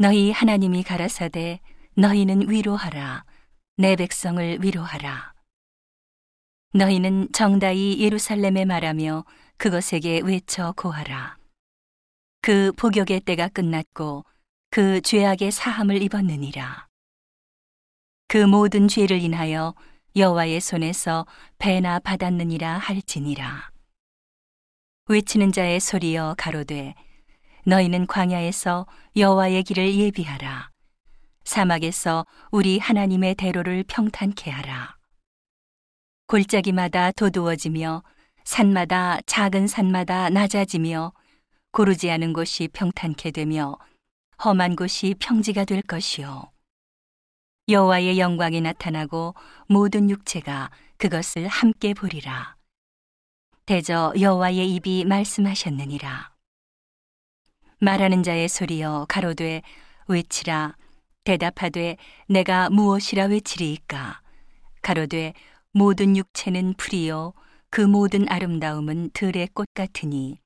너희 하나님이 가라사대 너희는 위로하라. 내 백성을 위로하라. 너희는 정다이 예루살렘에 말하며 그것에게 외쳐 고하라. 그 복역의 때가 끝났고 그 죄악의 사함을 입었느니라. 그 모든 죄를 인하여 여호와의 손에서 배나 받았느니라 할지니라. 외치는 자의 소리여 가로되 너희는 광야에서 여호와의 길을 예비하라. 사막에서 우리 하나님의 대로를 평탄케 하라. 골짜기마다 도두어지며 산마다 작은 산마다 낮아지며 고르지 않은 곳이 평탄케 되며 험한 곳이 평지가 될 것이요. 여호와의 영광이 나타나고 모든 육체가 그것을 함께 보리라. 대저 여호와의 입이 말씀하셨느니라. 말하는 자의 소리여 가로되 외치라. 대답하되 내가 무엇이라 외치리이까? 가로되 모든 육체는 풀이요 그 모든 아름다움은 들의 꽃 같으니.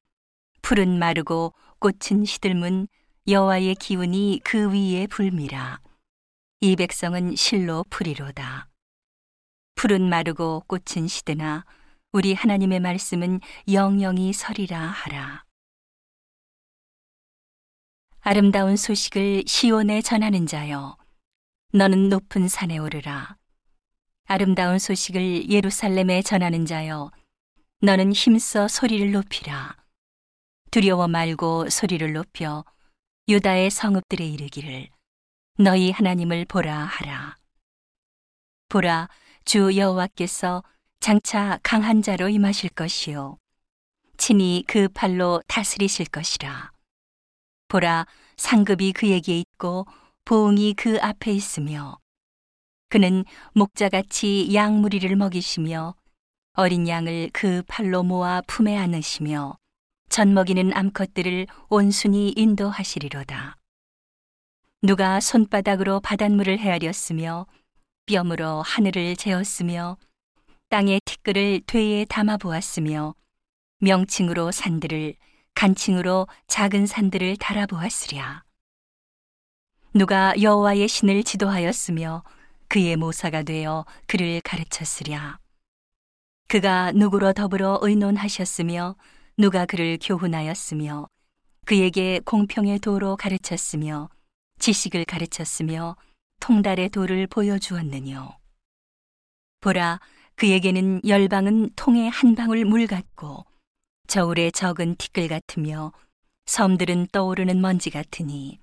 풀은 마르고 꽃은 시들문 여호와의 기운이 그 위에 불미라. 이 백성은 실로 풀이로다. 풀은 마르고 꽃은 시드나. 우리 하나님의 말씀은 영영이 서리라 하라 아름다운 소식을 시온에 전하는 자여 너는 높은 산에 오르라. 아름다운 소식을 예루살렘에 전하는 자여 너는 힘써 소리를 높이라. 두려워 말고 소리를 높여 유다의 성읍들에 이르기를 너희 하나님을 보라 하라. 보라 주 여호와께서 장차 강한 자로 임하실 것이요. 친히 그 팔로 다스리실 것이라 보라 상급이 그에게 있고 보응이 그 앞에 있으며 그는 목자같이 양 무리를 먹이시며 어린 양을 그 팔로 모아 품에 안으시며 젖 먹이는 암컷들을 온순히 인도하시리로다. 누가 손바닥으로 바닷물을 헤아렸으며 뼘으로 하늘을 재었으며 땅의 티끌을 되에 담아 보았으며 명칭으로 산들을 간칭으로 작은 산들을 달아보았으랴. 누가 여호와의 신을 지도하였으며 그의 모사가 되어 그를 가르쳤으랴. 그가 누구로 더불어 의논하셨으며 누가 그를 교훈하였으며 그에게 공평의 도로 가르쳤으며 지식을 가르쳤으며 통달의 도를 보여주었느뇨. 보라, 그에게는 열방은 통에 한 방울 물 같고 저울에 적은 티끌 같으며 섬들은 떠오르는 먼지 같으니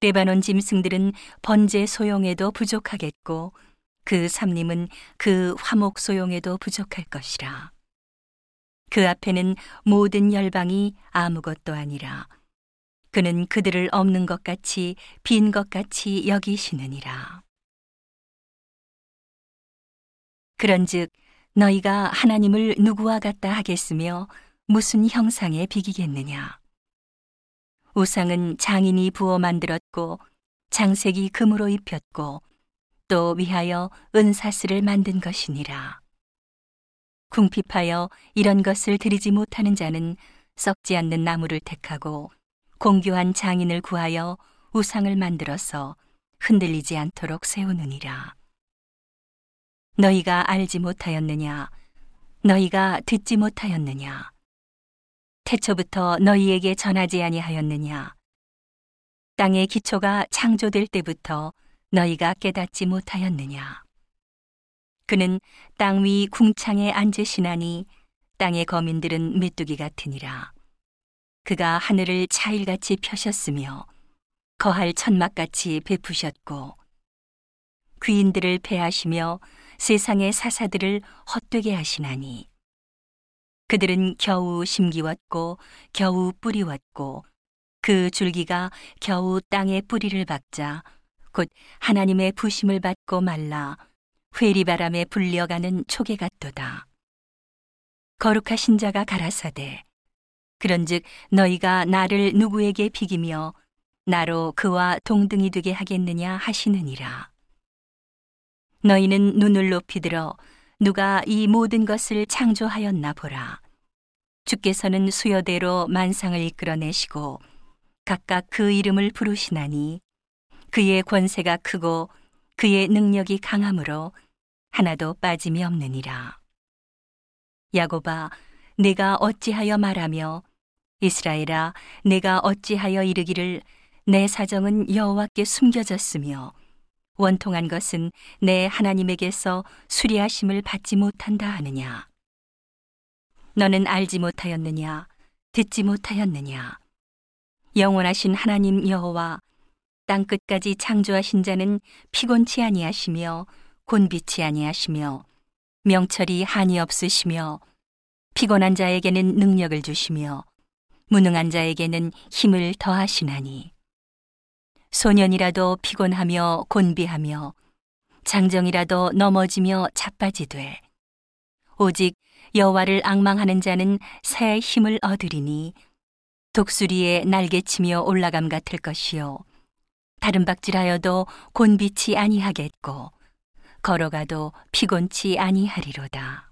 레바논 짐승들은 번제 소용에도 부족하겠고 그 삼림은 그 화목 소용에도 부족할 것이라. 그 앞에는 모든 열방이 아무것도 아니라 그는 그들을 없는 것 같이 빈 것 같이 여기시느니라. 그런즉 너희가 하나님을 누구와 같다 하겠으며 무슨 형상에 비기겠느냐? 우상은 장인이 부어 만들었고 장색이 금으로 입혔고 또 위하여 은사슬을 만든 것이니라. 궁핍하여 이런 것을 드리지 못하는 자는 썩지 않는 나무를 택하고 공교한 장인을 구하여 우상을 만들어서 흔들리지 않도록 세우느니라. 너희가 알지 못하였느냐? 너희가 듣지 못하였느냐? 태초부터 너희에게 전하지 아니하였느냐? 땅의 기초가 창조될 때부터 너희가 깨닫지 못하였느냐? 그는 땅 위 궁창에 앉으시나니 땅의 거민들은 메뚜기 같으니라. 그가 하늘을 차일같이 펴셨으며 거할 천막같이 베푸셨고 귀인들을 패하시며 세상의 사사들을 헛되게 하시나니 그들은 겨우 심기웠고 겨우 뿌리웠고 그 줄기가 겨우 땅에 뿌리를 박자 곧 하나님의 부심을 받고 말라 회리바람에 불려가는 초계 같도다. 거룩하신 자가 가라사대 그런즉 너희가 나를 누구에게 비기며 나로 그와 동등이 되게 하겠느냐 하시느니라. 너희는 눈을 높이 들어 누가 이 모든 것을 창조하였나 보라. 주께서는 수여대로 만상을 이끌어내시고 각각 그 이름을 부르시나니 그의 권세가 크고 그의 능력이 강함으로 하나도 빠짐이 없느니라. 야곱아, 내가 어찌하여 말하며 이스라엘아, 내가 어찌하여 이르기를 내 사정은 여호와께 숨겨졌으며 원통한 것은 내 하나님에게서 수리하심을 받지 못한다 하느냐. 너는 알지 못하였느냐, 듣지 못하였느냐. 영원하신 하나님 여호와 땅 끝까지 창조하신 자는 피곤치 아니하시며 곤비치 아니하시며 명철이 한이 없으시며 피곤한 자에게는 능력을 주시며 무능한 자에게는 힘을 더하시나니 소년이라도 피곤하며 곤비하며 장정이라도 넘어지며 자빠지되 오직 여호와를 앙망하는 자는 새 힘을 얻으리니 독수리의 날개치며 올라감 같을 것이요 다른 박질하여도 곤비치 아니하겠고 걸어가도 피곤치 아니하리로다.